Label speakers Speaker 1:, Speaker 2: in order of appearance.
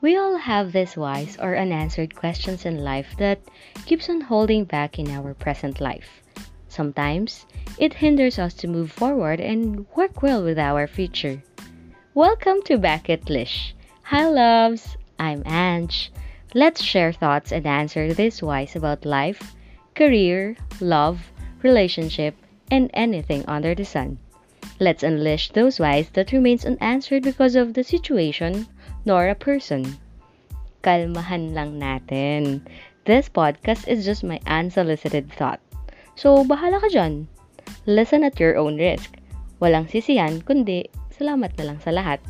Speaker 1: We all have these whys or unanswered questions in life that keeps on holding back in our present life. Sometimes, it hinders us to move forward and work well with our future. Welcome to Bucket Lish. Hi, loves. I'm Ange. Let's share thoughts and answer these whys about life, career, love, relationship, and anything under the sun. Let's unleash those whys that remains unanswered because of the situation nor a person. Kalmahan lang natin. This podcast is just my unsolicited thought. So, bahala ka dyan. Listen at your own risk. Walang sisiyan, kundi salamat na lang sa lahat.